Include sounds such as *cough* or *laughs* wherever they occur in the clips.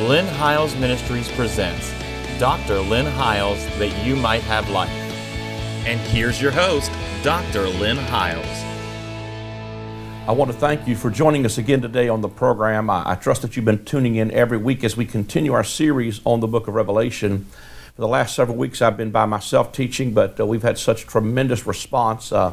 Lynn Hiles Ministries presents Dr. Lynn Hiles That You Might Have Life. And here's your host, Dr. Lynn Hiles. I want to thank you for joining us again today on the program. I, I, trust that you've been tuning in every week as we continue our series on the book of Revelation. For the last several weeks, I've been by myself teaching, but uh, we've had such tremendous response uh,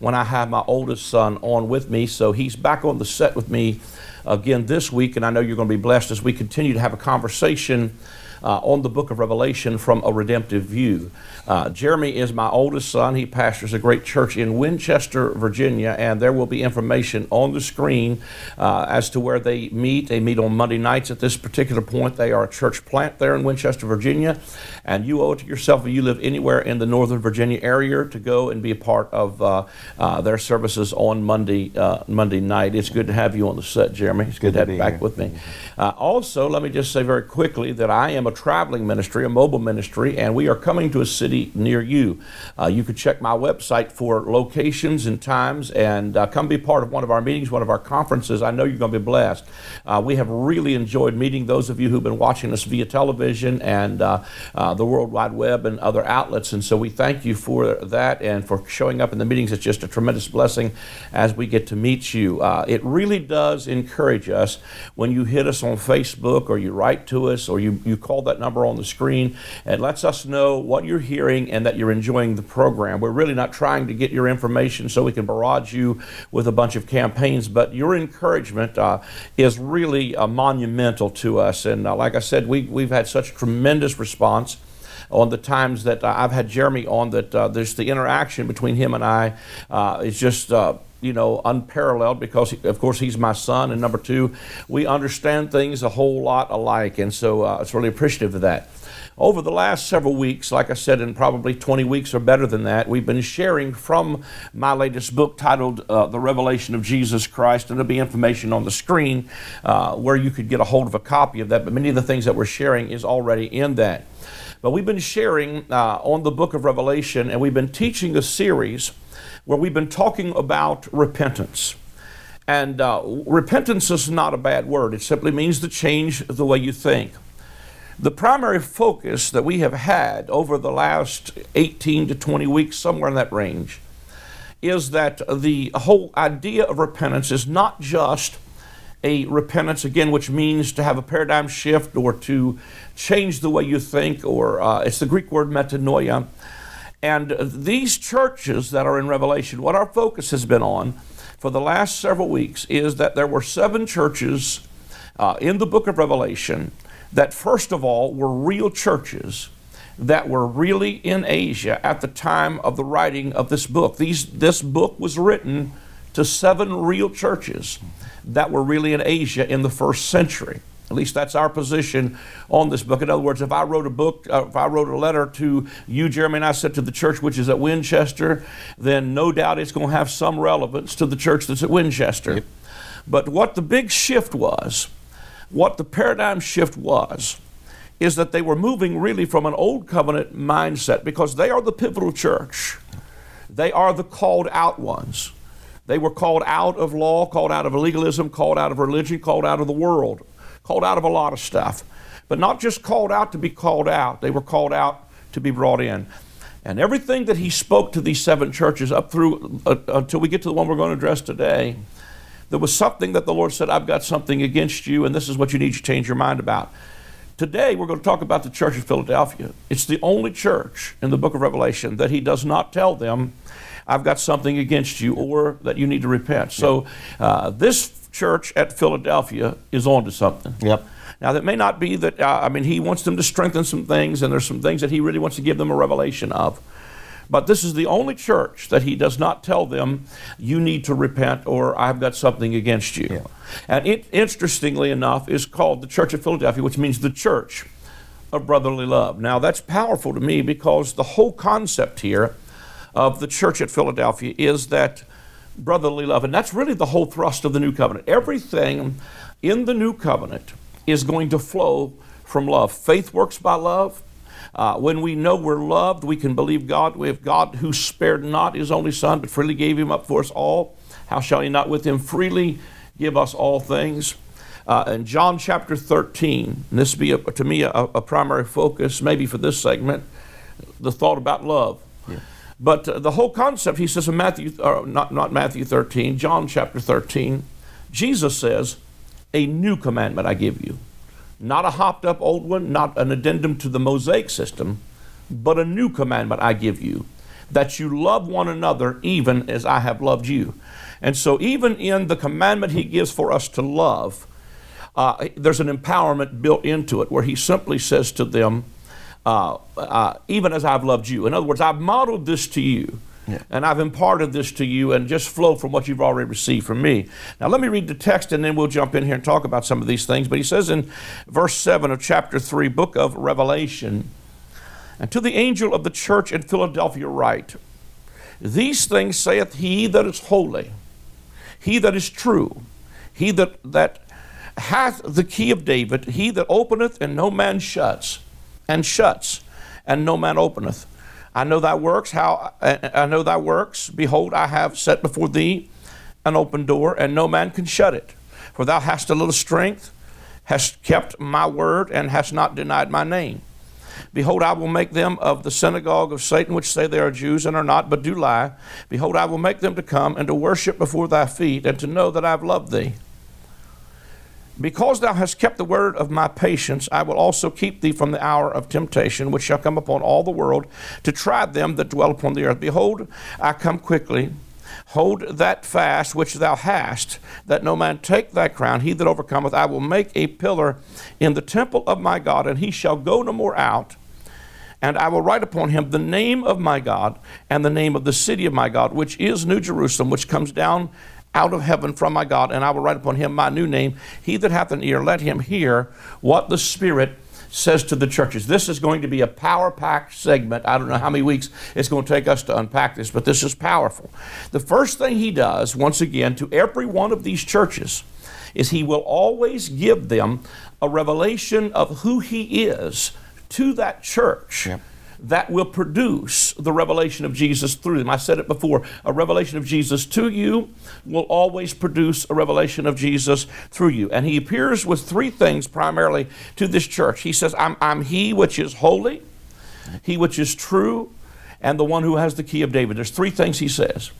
when I have my oldest son on with me. So he's back on the set with me again this week, and I know you're going to be blessed as we continue to have a conversation uh, on the book of Revelation from a redemptive view. Uh, Jeremy is my oldest son. He pastors a great church in Winchester, Virginia, and there will be information on the screen uh, as to where they meet. They meet on Monday nights at this particular point. They are a church plant there in Winchester, Virginia, and you owe it to yourself if you live anywhere in the Northern Virginia area to go and be a part of uh, uh, their services on Monday uh, Monday night. It's good to have you on the set, Jeremy. It's good, good to have you back here. with me. also, let me just say very quickly that I am a traveling ministry, a mobile ministry, and we are coming to a city near you. Uh, you can check my website for locations and times and uh, come be part of one of our meetings, one of our conferences. I know you're going to be blessed. Uh, we have really enjoyed meeting those of you who've been watching us via television and uh, uh, the World Wide Web and other outlets, and so we thank you for that and for showing up in the meetings. It's just a tremendous blessing as we get to meet you. It really does encourage us when you hit us on Facebook or you write to us or you, you call that number on the screen. It lets us know what you're hearing and that you're enjoying the program. We're really not trying to get your information so we can barrage you with a bunch of campaigns, but your encouragement uh, is really uh, monumental to us. And uh, like I said, we, we've had such tremendous response on the times that uh, I've had Jeremy on that uh, there's the interaction between him and I uh, is just uh, you know unparalleled because of course he's my son and number two we understand things a whole lot alike and so uh, it's really appreciative of that over the last several weeks, like I said, in probably 20 weeks or better than that, we've been sharing from my latest book titled uh, The Revelation of Jesus Christ, and there'll be information on the screen uh, where you could get a hold of a copy of that. But many of the things that we're sharing is already in that. But we've been sharing uh, on the book of Revelation, and we've been teaching a series where we've been talking about repentance. And uh, repentance is not a bad word, it simply means to change the way you think. The primary focus that we have had over the last 18 to 20 weeks, somewhere in that range, is that the whole idea of repentance is not just a repentance, again, which means to have a paradigm shift or to change the way you think, or uh, it's the Greek word metanoia. And these churches that are in Revelation, what our focus has been on for the last several weeks is that there were seven churches uh, in the book of Revelation that, first of all, were real churches that were really in Asia at the time of the writing of this book. These, this book was written to seven real churches that were really in Asia in the first century. At least that's our position on this book. In other words, if I wrote a book, uh, if I wrote a letter to you, Jeremy, and I said to the church which is at Winchester, then no doubt it's going to have some relevance to the church that's at Winchester. Yep. But what the big shift was, what the paradigm shift was is that they were moving really from an old covenant mindset because they are the pivotal church. They are the called out ones. They were called out of law, called out of legalism, called out of religion, called out of the world, called out of a lot of stuff. But not just called out to be called out, they were called out to be brought in. And everything that he spoke to these seven churches up through uh, until we get to the one we're going to address today there was something that the Lord said, I've got something against you, and this is what you need to change your mind about. Today, we're going to talk about the church of Philadelphia. It's the only church in the book of Revelation that he does not tell them, I've got something against you, or that you need to repent. So, uh, this church at Philadelphia is on to something. Yep. Now, that may not be that, uh, I mean, he wants them to strengthen some things, and there's some things that he really wants to give them a revelation of. But this is the only church that he does not tell them, you need to repent or I've got something against you. Yeah. And it, interestingly enough, is called the Church of Philadelphia, which means the church of brotherly love. Now, that's powerful to me because the whole concept here of the church at Philadelphia is that brotherly love. And that's really the whole thrust of the new covenant. Everything in the new covenant is going to flow from love. Faith works by love. Uh, when we know we're loved, we can believe God. We have God who spared not his only Son, but freely gave him up for us all. How shall he not with him freely give us all things? uh, in John chapter 13, and this be a, to me a, a, primary focus, maybe for this segment, the thought about love. Yeah. But uh, the whole concept, he says in Matthew, or not, not Matthew 13, John chapter 13, Jesus says, A new commandment I give you. Not a hopped up old one, not an addendum to the Mosaic system, but a new commandment I give you that you love one another even as I have loved you. And so, even in the commandment he gives for us to love, uh, there's an empowerment built into it where he simply says to them, uh, uh, even as I've loved you. In other words, I've modeled this to you. Yeah. And I've imparted this to you and just flow from what you've already received from me. Now, let me read the text and then we'll jump in here and talk about some of these things. But he says in verse 7 of chapter 3, book of Revelation, and to the angel of the church in Philadelphia, write, These things saith he that is holy, he that is true, he that, that hath the key of David, he that openeth and no man shuts and shuts, and no man openeth. I know thy works, how uh, I know thy works. Behold, I have set before thee an open door, and no man can shut it. For thou hast a little strength, hast kept my word, and hast not denied my name. Behold, I will make them of the synagogue of Satan, which say they are Jews and are not, but do lie. Behold, I will make them to come and to worship before thy feet, and to know that I have loved thee. Because thou hast kept the word of my patience, I will also keep thee from the hour of temptation, which shall come upon all the world, to try them that dwell upon the earth. Behold, I come quickly. Hold that fast which thou hast, that no man take thy crown. He that overcometh, I will make a pillar in the temple of my God, and he shall go no more out. And I will write upon him the name of my God and the name of the city of my God, which is New Jerusalem, which comes down out of heaven from my God, and I will write upon him my new name. He that hath an ear, let him hear what the Spirit says to the churches. This is going to be a power packed segment. I don't know how many weeks it's going to take us to unpack this, but this is powerful. The first thing he does, once again, to every one of these churches, is he will always give them a revelation of who he is to that church. Yep that will produce the revelation of Jesus through them. I said it before a revelation of Jesus to you will always produce a revelation of Jesus through you. And he appears with three things primarily to this church. He says, I'm, I'm he which is holy, he which is true, and the one who has the key of David. There's three things he says.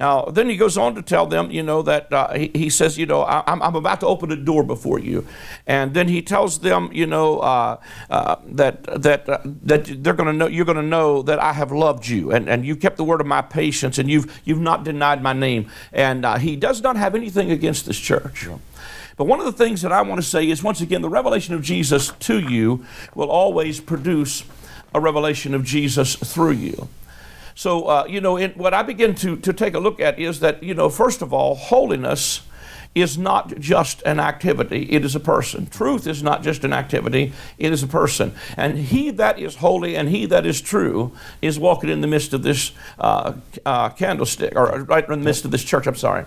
Now, then he goes on to tell them, you know, that uh, he, he, says, you know, I, am about to open a door before you. And then he tells them, you know, uh, uh, that, that, uh, that they're to know, you're going to know that I have loved you and, and you've kept the word of my patience and you've, you've not denied my name. And uh, he does not have anything against this church. But one of the things that I want to say is once again, the revelation of Jesus to you will always produce a revelation of Jesus through you. So, uh, you know, in, what I begin to, to take a look at is that, you know, first of all, holiness is not just an activity, it is a person. Truth is not just an activity, it is a person. And he that is holy and he that is true is walking in the midst of this uh, uh, candlestick, or right in the midst of this church, I'm sorry.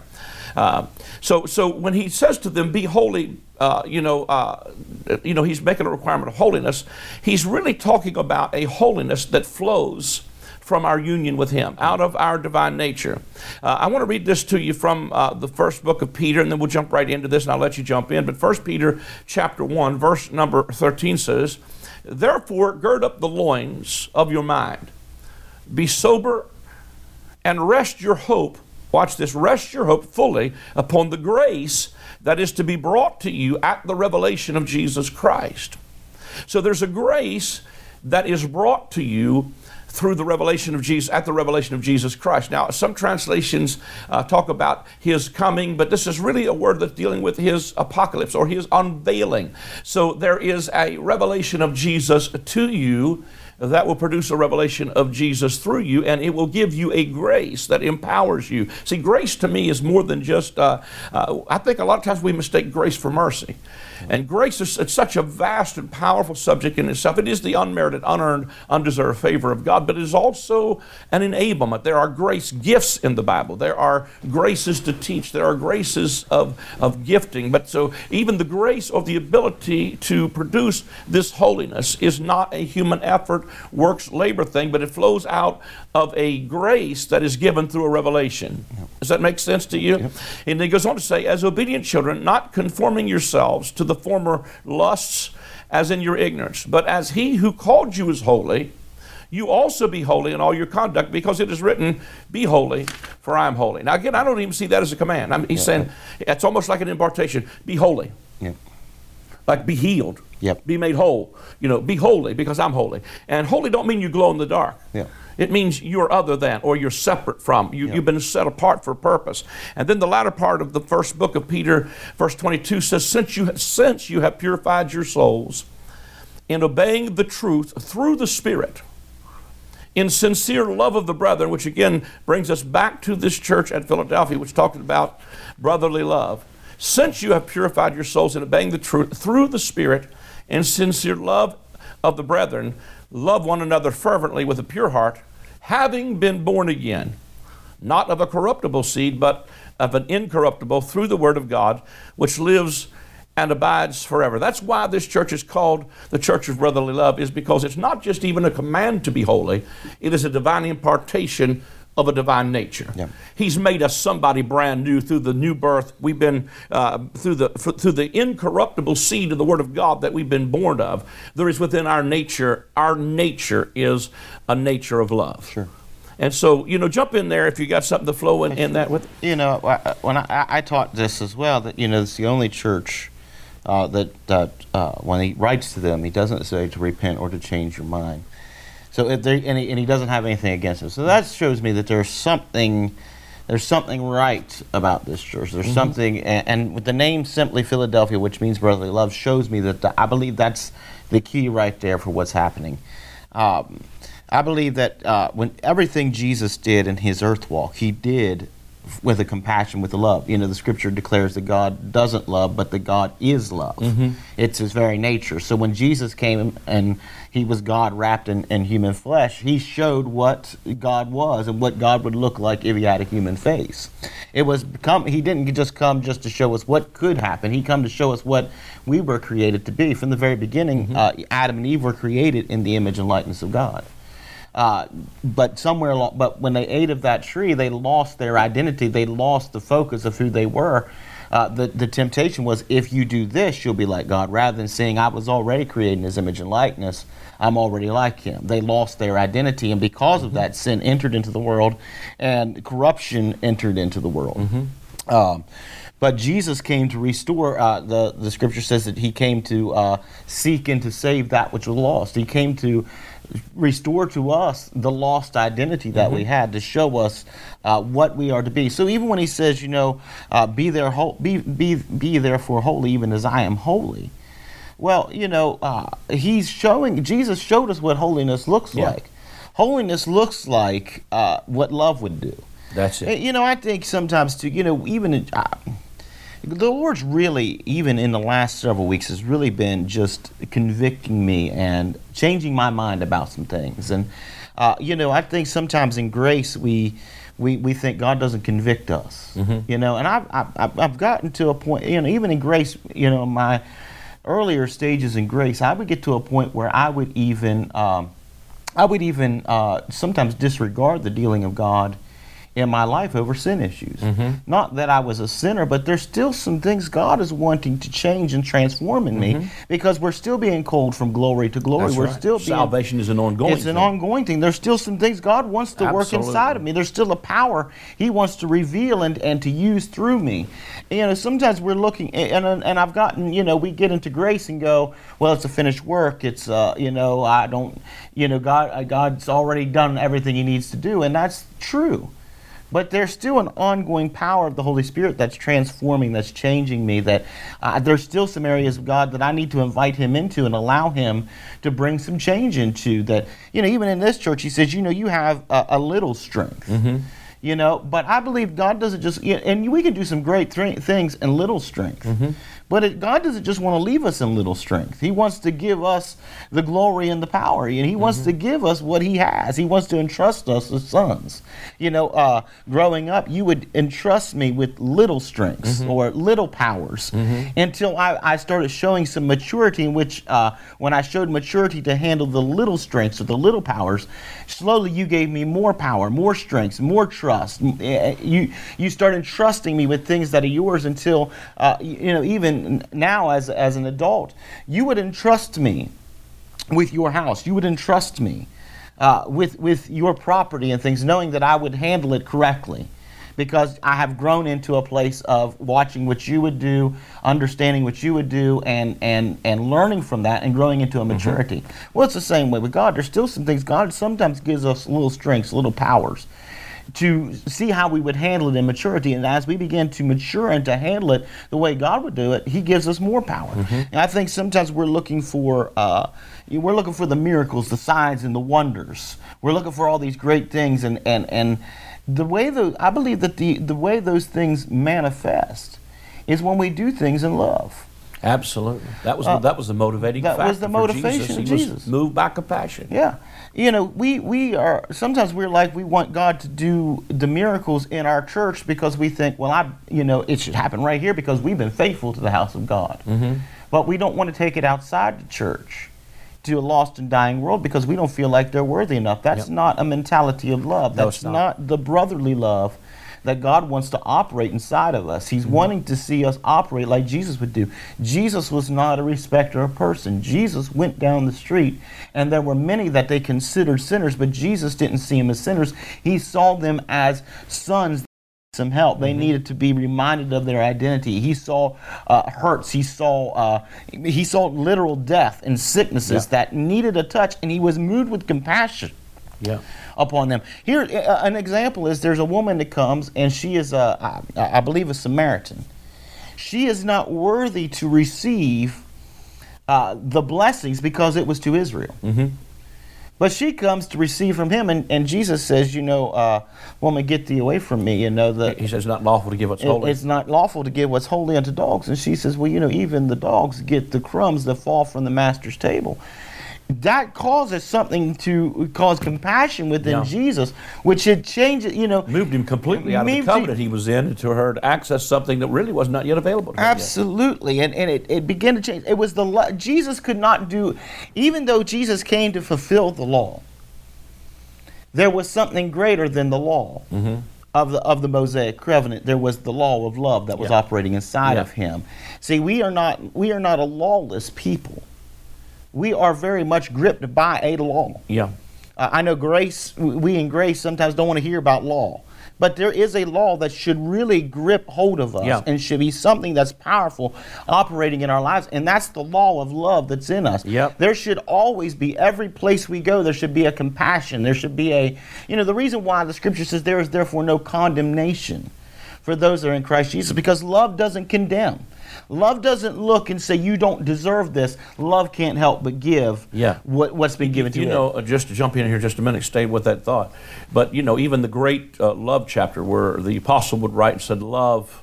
Uh, so, so when he says to them, "Be holy," uh, you know, uh, you know, he's making a requirement of holiness. He's really talking about a holiness that flows from our union with Him, out of our divine nature. Uh, I want to read this to you from uh, the first book of Peter, and then we'll jump right into this, and I'll let you jump in. But First Peter chapter 1, verse number 13 says, Therefore, gird up the loins of your mind, be sober, and rest your hope. Watch this rest your hope fully upon the grace that is to be brought to you at the revelation of Jesus Christ. So there's a grace that is brought to you through the revelation of Jesus, at the revelation of Jesus Christ. Now, some translations uh, talk about his coming, but this is really a word that's dealing with his apocalypse or his unveiling. So there is a revelation of Jesus to you that will produce a revelation of Jesus through you, and it will give you a grace that empowers you. See, grace to me is more than just, uh, uh, I think a lot of times we mistake grace for mercy. And grace is such a vast and powerful subject in itself. It is the unmerited, unearned, undeserved favor of God, but it is also an enablement. There are grace gifts in the Bible. There are graces to teach. There are graces of, of gifting. But so even the grace of the ability to produce this holiness is not a human effort works, labor thing, but it flows out of a grace that is given through a revelation. Does that make sense to you? And then he goes on to say, as obedient children, not conforming yourselves to the former lusts as in your ignorance, but as he who called you is holy, you also be holy in all your conduct, because it is written, Be holy, for I am holy. Now, again, I don't even see that as a command. I mean, he's yeah. saying it's almost like an impartation be holy. Yep. Like be healed. Yep. Be made whole. You know, be holy because I'm holy. And holy don't mean you glow in the dark. Yep. It means you're other than or you're separate from. You, have been set apart for a purpose. And then the latter part of the first book of Peter, verse 22 says, Since you, since you have purified your souls in obeying the truth through the Spirit, in sincere love of the brethren, which again brings us back to this church at Philadelphia, which talked about brotherly love. Since you have purified your souls in obeying the truth through the Spirit in sincere love of the brethren, love one another fervently with a pure heart, having been born again, not of a corruptible seed, but of an incorruptible through the word of God, which lives and abides forever. That's why this church is called the Church of Brotherly Love, is because it's not just even a command to be holy, it is a divine impartation of a divine nature. Yeah. He's made us somebody brand new through the new birth. We've been uh, through the through the incorruptible seed of the Word of God that we've been born of. There is within our nature. Our nature is a nature of love. Sure. And so, you know, jump in there if you got something to flow in, in that with. You know, when I, I taught this as well, that you know, it's the only church uh, that, that uh, when he writes to them, he doesn't say to repent or to change your mind. So if and, he, and he doesn't have anything against him. So that shows me that there's something there's something right about this church. There's mm-hmm. something, and, and, with the name simply Philadelphia, which means brotherly love, shows me that the, I believe that's the key right there for what's happening. Um, I believe that uh, when everything Jesus did in his earth walk, he did with a compassion, with a love. You know, the scripture declares that God doesn't love, but that God is love. Mm-hmm. It's his very nature. So when Jesus came and he was God wrapped in, in, human flesh, he showed what God was and what God would look like if he had a human face. It was come he didn't just come just to show us what could happen. He come to show us what we were created to be. From the very beginning, mm-hmm. uh, Adam and Eve were created in the image and likeness of God. Uh, but somewhere, along, but when they ate of that tree, they lost their identity. They lost the focus of who they were. Uh, the, the temptation was if you do this, you'll be like God. Rather than saying, I was already created in his image and likeness, I'm already like him. They lost their identity, and because mm-hmm. of that, sin entered into the world and corruption entered into the world. Mm-hmm. Um, but Jesus came to restore. Uh, the the scripture says that he came to uh, seek and to save that which was lost. He came to restore to us the lost identity that mm-hmm. we had to show us uh, what we are to be. So even when he says, you know, uh, be there, ho- be be be therefore holy, even as I am holy. Well, you know, uh, he's showing. Jesus showed us what holiness looks yeah. like. Holiness looks like uh, what love would do. That's it. You know, I think sometimes too. You know, even. The Lord's really, even in the last several weeks, has really been just convicting me and changing my mind about some things. And, uh, you know, I think sometimes in grace we, we, we think God doesn't convict us, mm-hmm. you know. And I've, I've, I've gotten to a point, you know, even in grace, you know, my earlier stages in grace, I would get to a point where I would even, um, I would even uh, sometimes disregard the dealing of God in my life over sin issues. Mm-hmm. Not that I was a sinner, but there's still some things God is wanting to change and transform in mm-hmm. me because we're still being called from glory to glory. That's we're right. still being, salvation is an ongoing. It's thing. an ongoing thing. There's still some things God wants to Absolutely. work inside of me. There's still a power He wants to reveal and, and to use through me. You know, sometimes we're looking, and and I've gotten, you know, we get into grace and go, well, it's a finished work. It's, uh, you know, I don't, you know, God, God's already done everything He needs to do, and that's true. But there's still an ongoing power of the Holy Spirit that's transforming, that's changing me. That uh, there's still some areas of God that I need to invite Him into and allow Him to bring some change into. That you know, even in this church, He says, you know, you have a, a little strength. Mm-hmm. You know, but I believe God doesn't just, and we can do some great th- things in little strength. Mm-hmm. But it, God doesn't just want to leave us in little strength. He wants to give us the glory and the power, and He wants to give us what He has. He wants to entrust us as sons. You know, uh, growing up, you would entrust me with little strengths or little powers until I, I started showing some maturity. In which, uh, when I showed maturity to handle the little strengths or the little powers, slowly you gave me more power, more strengths, more trust. Eh, You you started trusting me with things that are yours until uh, you know even now as as an adult, you would entrust me with your house. You would entrust me uh, with with your property and things, knowing that I would handle it correctly. Because I have grown into a place of watching what you would do, understanding what you would do, and and and learning from that, and growing into a maturity. Well, it's the same way with God. There's still some things God sometimes gives us little strengths, little powers, to see how we would handle it in maturity. And as we begin to mature and to handle it the way God would do it, He gives us more power. And I think sometimes we're looking for uh, we're looking for the miracles, the signs, and the wonders. We're looking for all these great things, and and and the way the I believe that the the way those things manifest is when we do things in love. Absolutely. That was the, that was the motivating Uh, that factor was the motivation Jesus. He Jesus. was moved by compassion. Yeah. You know, we, we are sometimes we're like we want God to do the miracles in our church because we think, well, I, you know, it should happen right here because we've been faithful to the house of God. Mm-hmm. But we don't want to take it outside the church to a lost and dying world because we don't feel like they're worthy enough. That's Yep. not a mentality of love. That's it's not. not the brotherly love that God wants to operate inside of us. Mm-hmm. He's wanting to see us operate like Jesus would do. Jesus was not a respecter of person. Jesus went down the street and there were many that they considered sinners, but Jesus didn't see them as sinners. He saw them as sons that needed some help. They needed to be reminded of their identity. He saw uh, hurts. He saw uh, he saw literal death and sicknesses Yeah. that needed a touch, and he was moved with compassion Yeah. Upon them. Here, uh, an example is there's a woman that comes, and she is a, I, I believe, a Samaritan. She is not worthy to receive uh, the blessings because it was to Israel. Mm-hmm. But she comes to receive from him, and, and Jesus says, you know, uh, woman, get thee away from me. You know, the, He says it's not lawful to give what's it- holy. it's not lawful to give what's holy unto dogs. And she says, well, you know, even the dogs get the crumbs that fall from the master's table. That causes something to cause compassion within Yeah. Jesus, which should change it, you know. Moved him completely out of the covenant he was in to her to access something that really was not yet available to him. yet. Absolutely, and, and it, it began to change. It was the lo- Jesus could not do, even though Jesus came to fulfill the law. There was something greater than the law Mm-hmm. of the of the Mosaic covenant. There was the law of love that was Yeah. operating inside Yeah. of him. See, we are not we are not a lawless people. We are very much gripped by a law. Yeah. Uh, I know grace, we in grace sometimes don't want to hear about law, but there is a law that should really grip hold of us Yeah. and should be something that's powerful operating in our lives, and that's the law of love that's in us. Yep. There should always be, every place we go, there should be a compassion. There should be a, you know, the reason why the scripture says there is therefore no condemnation for those that are in Christ Jesus, because love doesn't condemn. Love doesn't look and say you don't deserve this. Love can't help but give Yeah. what, what's been given to you it. know, uh, just to jump in here just a minute, stay with that thought. But you know, even the great uh, love chapter where the apostle would write and said, "Love."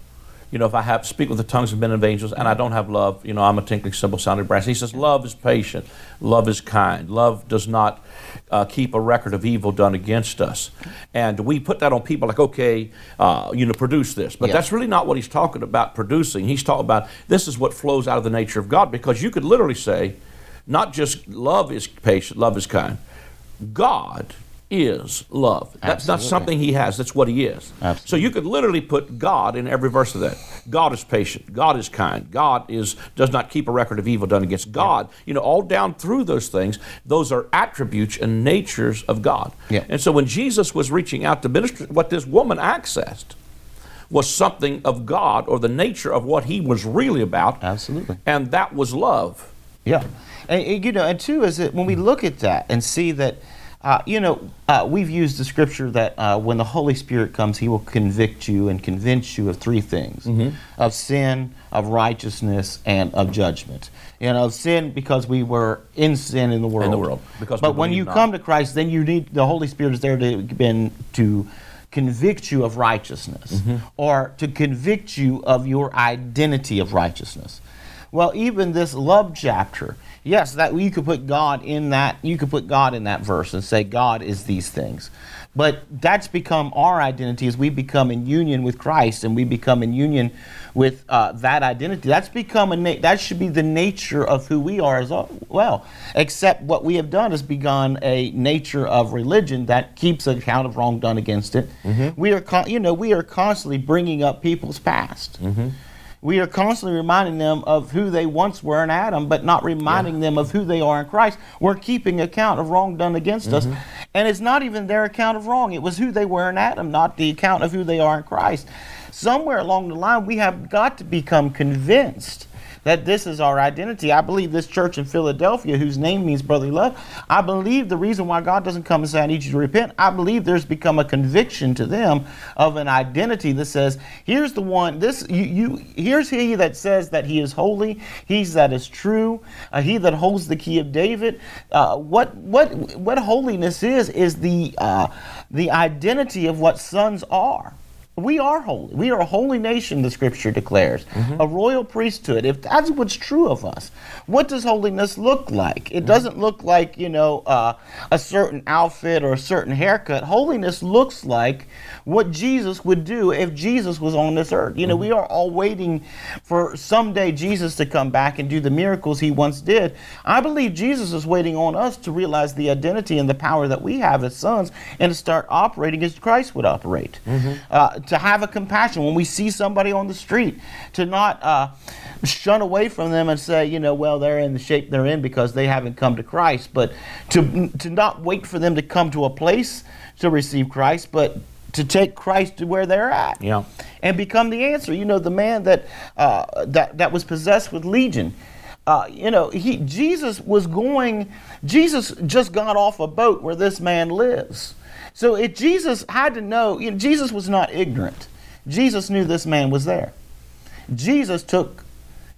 You know, if I have speak with the tongues of men and of angels, and I don't have love, you know, I'm a tinkling cymbal sounding brass. He says, "Love is patient, love is kind, love does not uh, keep a record of evil done against us." And we put that on people like, okay, uh, you know, produce this, but Yeah. that's really not what he's talking about. Producing, he's talking about this is what flows out of the nature of God, because you could literally say, not just love is patient, love is kind. God is love. That's not something he has, that's what he is. So you could literally put God in every verse of that. God is patient, God is kind, God is does not keep a record of evil done against God. You know, all down through those things, those are attributes and natures of God. Yeah. And so when Jesus was reaching out to minister, what this woman accessed was something of God or the nature of what he was really about. Absolutely. And that was love. Yeah, and, and, you know, and two is that when we look at that and see that, uh, you know, uh, we've used the scripture that uh, when the Holy Spirit comes, He will convict you and convince you of three things: of sin, of righteousness, and of judgment. And of sin because we were in sin in the world. In the world, because but when you not. come to Christ, then you need the Holy Spirit is there to been to convict you of righteousness Mm-hmm. or to convict you of your identity of righteousness. Well, even this love chapter, yes, that you could put God in that. You could put God in that verse and say God is these things. But that's become our identity as we become in union with Christ and we become in union with uh, that identity. That's become a na- that should be the nature of who we are as well. Except what we have done is begun a nature of religion that keeps account of wrong done against it. Mm-hmm. We are, con- you know, we are constantly bringing up people's past. Mm-hmm we are constantly reminding them of who they once were in Adam, but not reminding yeah. them of who they are in Christ. We're keeping account of wrong done against mm-hmm. us. And it's not even their account of wrong. It was who they were in Adam, not the account of who they are in Christ. Somewhere along the line, we have got to become convinced that this is our identity. I believe this church in Philadelphia, whose name means brotherly love, I believe the reason why God doesn't come and say, I need you to repent, I believe there's become a conviction to them of an identity that says, here's the one, this you, you here's he that says that he is holy, he's that is true, uh, he that holds the key of David. Uh, what what what holiness is is the uh, the identity of what sons are. We are holy. We are a holy nation, the scripture declares. Mm-hmm. A royal priesthood. If that's what's true of us, what does holiness look like? It mm-hmm. doesn't look like, you know, uh, a certain outfit or a certain haircut. Holiness looks like what Jesus would do if Jesus was on this earth. You know, mm-hmm. we are all waiting for someday Jesus to come back and do the miracles he once did. I believe Jesus is waiting on us to realize the identity and the power that we have as sons and to start operating as Christ would operate. Mm-hmm. Uh, to have a compassion when we see somebody on the street, to not uh, shun away from them and say, you know, well, they're in the shape they're in because they haven't come to Christ, but to, to not wait for them to come to a place to receive Christ, but to take Christ to where they're at, yeah, and become the answer. You know, the man that uh, that that was possessed with legion. Uh, you know, he Jesus was going. Jesus just got off a boat where this man lives. So if Jesus had to know, you know, Jesus was not ignorant. Jesus knew this man was there. Jesus took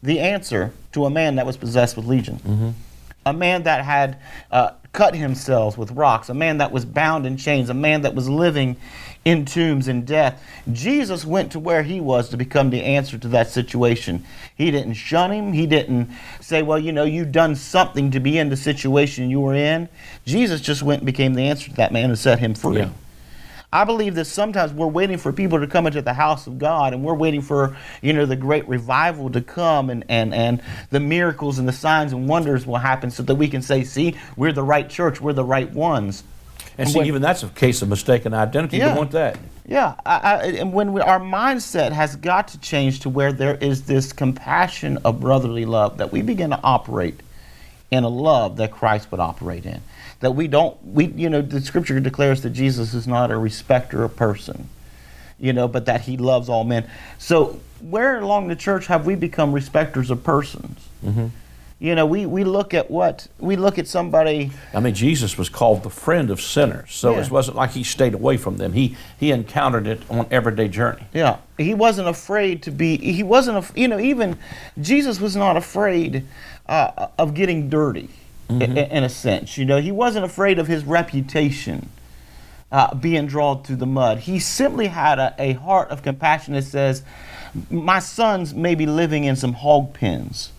the answer to a man that was possessed with legion, mm-hmm. a man that had uh, cut himself with rocks, a man that was bound in chains, a man that was living in tombs and death. Jesus went to where he was to become the answer to that situation. He didn't shun him. He didn't say, well, you know, you've done something to be in the situation you were in. Jesus just went and became the answer to that man and set him free. Yeah. I believe that sometimes we're waiting for people to come into the house of God and we're waiting for, you know, the great revival to come and, and, and the miracles and the signs and wonders will happen so that we can say, see, we're the right church, we're the right ones. And see, when, even that's a case of mistaken identity. Yeah, you want that. Yeah, I, I, and when we, our mindset has got to change to where there is this compassion of brotherly love, that we begin to operate in a love that Christ would operate in. That we don't, we, you know, the scripture declares that Jesus is not a respecter of person, you know, but that he loves all men. So, where along the church have we become respecters of persons? Mm-hmm. You know, we, we look at what? We look at somebody. I mean, Jesus was called the friend of sinners. So yeah. it wasn't like he stayed away from them. He, he encountered it on everyday journey. Yeah. He wasn't afraid to be, he wasn't, a, you know, even Jesus was not afraid uh, of getting dirty mm-hmm. in, in, a sense. You know, he wasn't afraid of his reputation. Uh, being drawn through the mud. He simply had a, a heart of compassion that says, My sons may be living in some hog pens,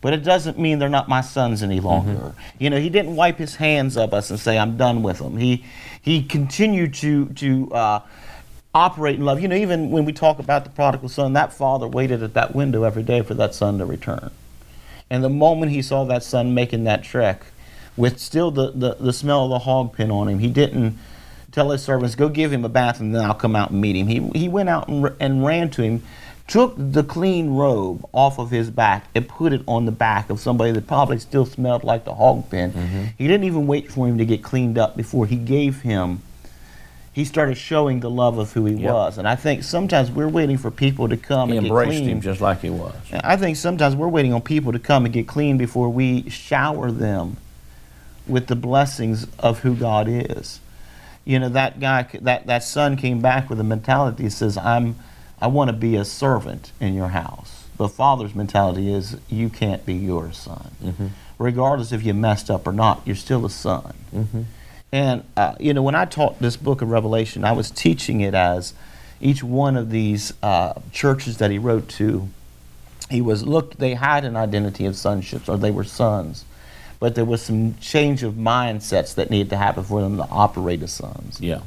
but it doesn't mean they're not my sons any longer. Mm-hmm. You know, he didn't wipe his hands of us and say, I'm done with them. He, he continued to, to uh, operate in love. You know, even when we talk about the prodigal son, that father waited at that window every day for that son to return. And the moment he saw that son making that trek, with still the, the, the smell of the hog pen on him, he didn't tell his servants, go give him a bath and then I'll come out and meet him. He, he went out and, and ran to him took the clean robe off of his back and put it on the back of somebody that probably still smelled like the hog pen. Mm-hmm. He didn't even wait for him to get cleaned up before he gave him. He started showing the love of who he yep. was, and I think sometimes we're waiting for people to come. He and embraced get clean. him just like he was. I think sometimes we're waiting on people to come and get clean before we shower them with the blessings of who God is. You know that guy, that that son came back with a mentality that says, "I'm." I want to be a servant in your house. The father's mentality is you can't be your son. Mm-hmm. Regardless if you messed up or not, you're still a son. Mm-hmm. And, uh, you know, when I taught this book of Revelation, I was teaching it as each one of these uh, churches that he wrote to he was look, they had an identity of sonship or they were sons but there was some change of mindsets that needed to happen for them to operate as sons Yeah.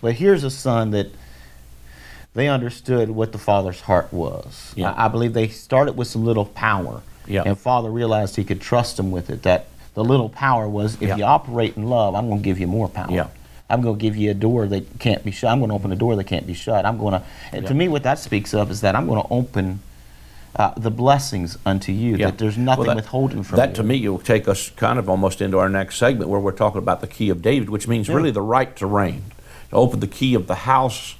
but here's a son that they understood what the father's heart was Yeah. I, I believe they started with some little power Yeah. and father realized he could trust them with it that the little power was if Yeah. you operate in love i'm going to give you more power Yeah. I'm going to give you a door that can't be shut. I'm going to open a door that can't be shut. I'm going to, and to me, what that speaks of is that I'm going to open uh, the blessings unto you. Yeah. That there's Well, nothing that- withholding from That you. to me will take us kind of almost into our next segment where we're talking about the key of David, which means really the right to reign, to open the key of the house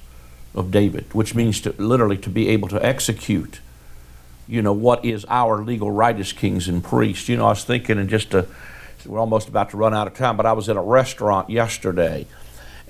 of David, which means to literally to be able to execute, you know, what is our legal right as kings and priests. You know, I was thinking, and just to, we're almost about to run out of time, but I was in a restaurant yesterday.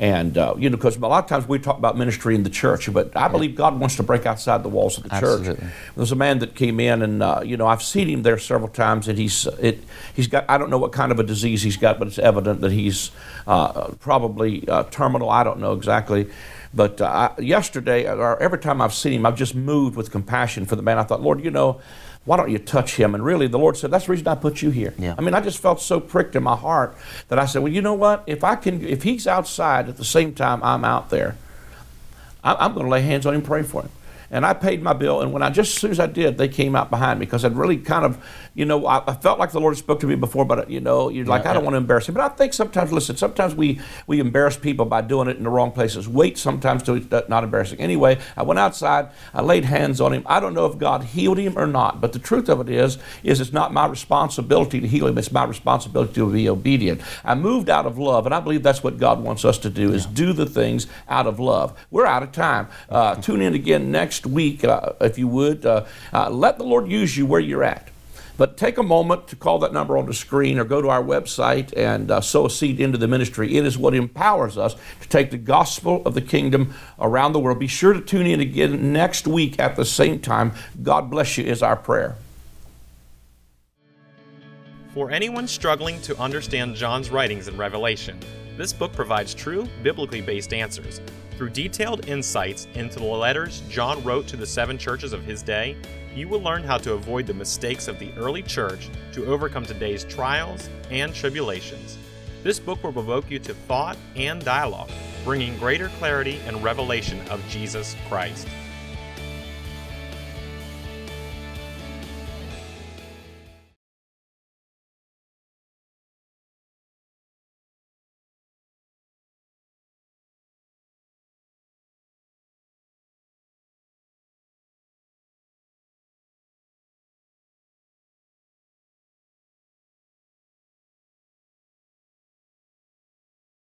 And, uh, you know, because a lot of times we talk about ministry in the church, but I believe God wants to break outside the walls of the church. Absolutely. There's a man that came in, and uh, you know I've seen him there several times, and he's it he's got I don't know what kind of a disease he's got, but it's evident that he's uh, probably uh, terminal. I don't know exactly, but uh, I, yesterday or every time I've seen him, I've just moved with compassion for the man. I thought, Lord, you know. Why don't you touch him? And really, the Lord said, "That's the reason I put you here." Yeah. I mean, I just felt so pricked in my heart that I said, "Well, you know what? If I can, if he's outside at the same time I'm out there, I- I'm going to lay hands on him and pray for him. And I paid my bill, and when I just as soon as I did, they came out behind me because I'd really kind of, you know, I, I felt like the Lord spoke to me before, but you know, you're like, I don't want to embarrass him. But I think sometimes, listen, sometimes we we embarrass people by doing it in the wrong places. Wait, sometimes to uh, not embarrassing. Anyway, I went outside, I laid hands on him. I don't know if God healed him or not, but the truth of it is, is it's not my responsibility to heal him. It's my responsibility to be obedient. I moved out of love, and I believe that's what God wants us to do: is do the things out of love. We're out of time. Uh, *laughs* tune in again next week, uh, if you would. Uh, uh, let the Lord use you where you're at. But take a moment to call that number on the screen or go to our website and uh, sow a seed into the ministry. It is what empowers us to take the gospel of the kingdom around the world. Be sure to tune in again next week at the same time. God bless you, is our prayer. For anyone struggling to understand John's writings in Revelation, this book provides true, biblically based answers. Through detailed insights into the letters John wrote to the seven churches of his day, you will learn how to avoid the mistakes of the early church to overcome today's trials and tribulations. This book will provoke you to thought and dialogue, bringing greater clarity and revelation of Jesus Christ.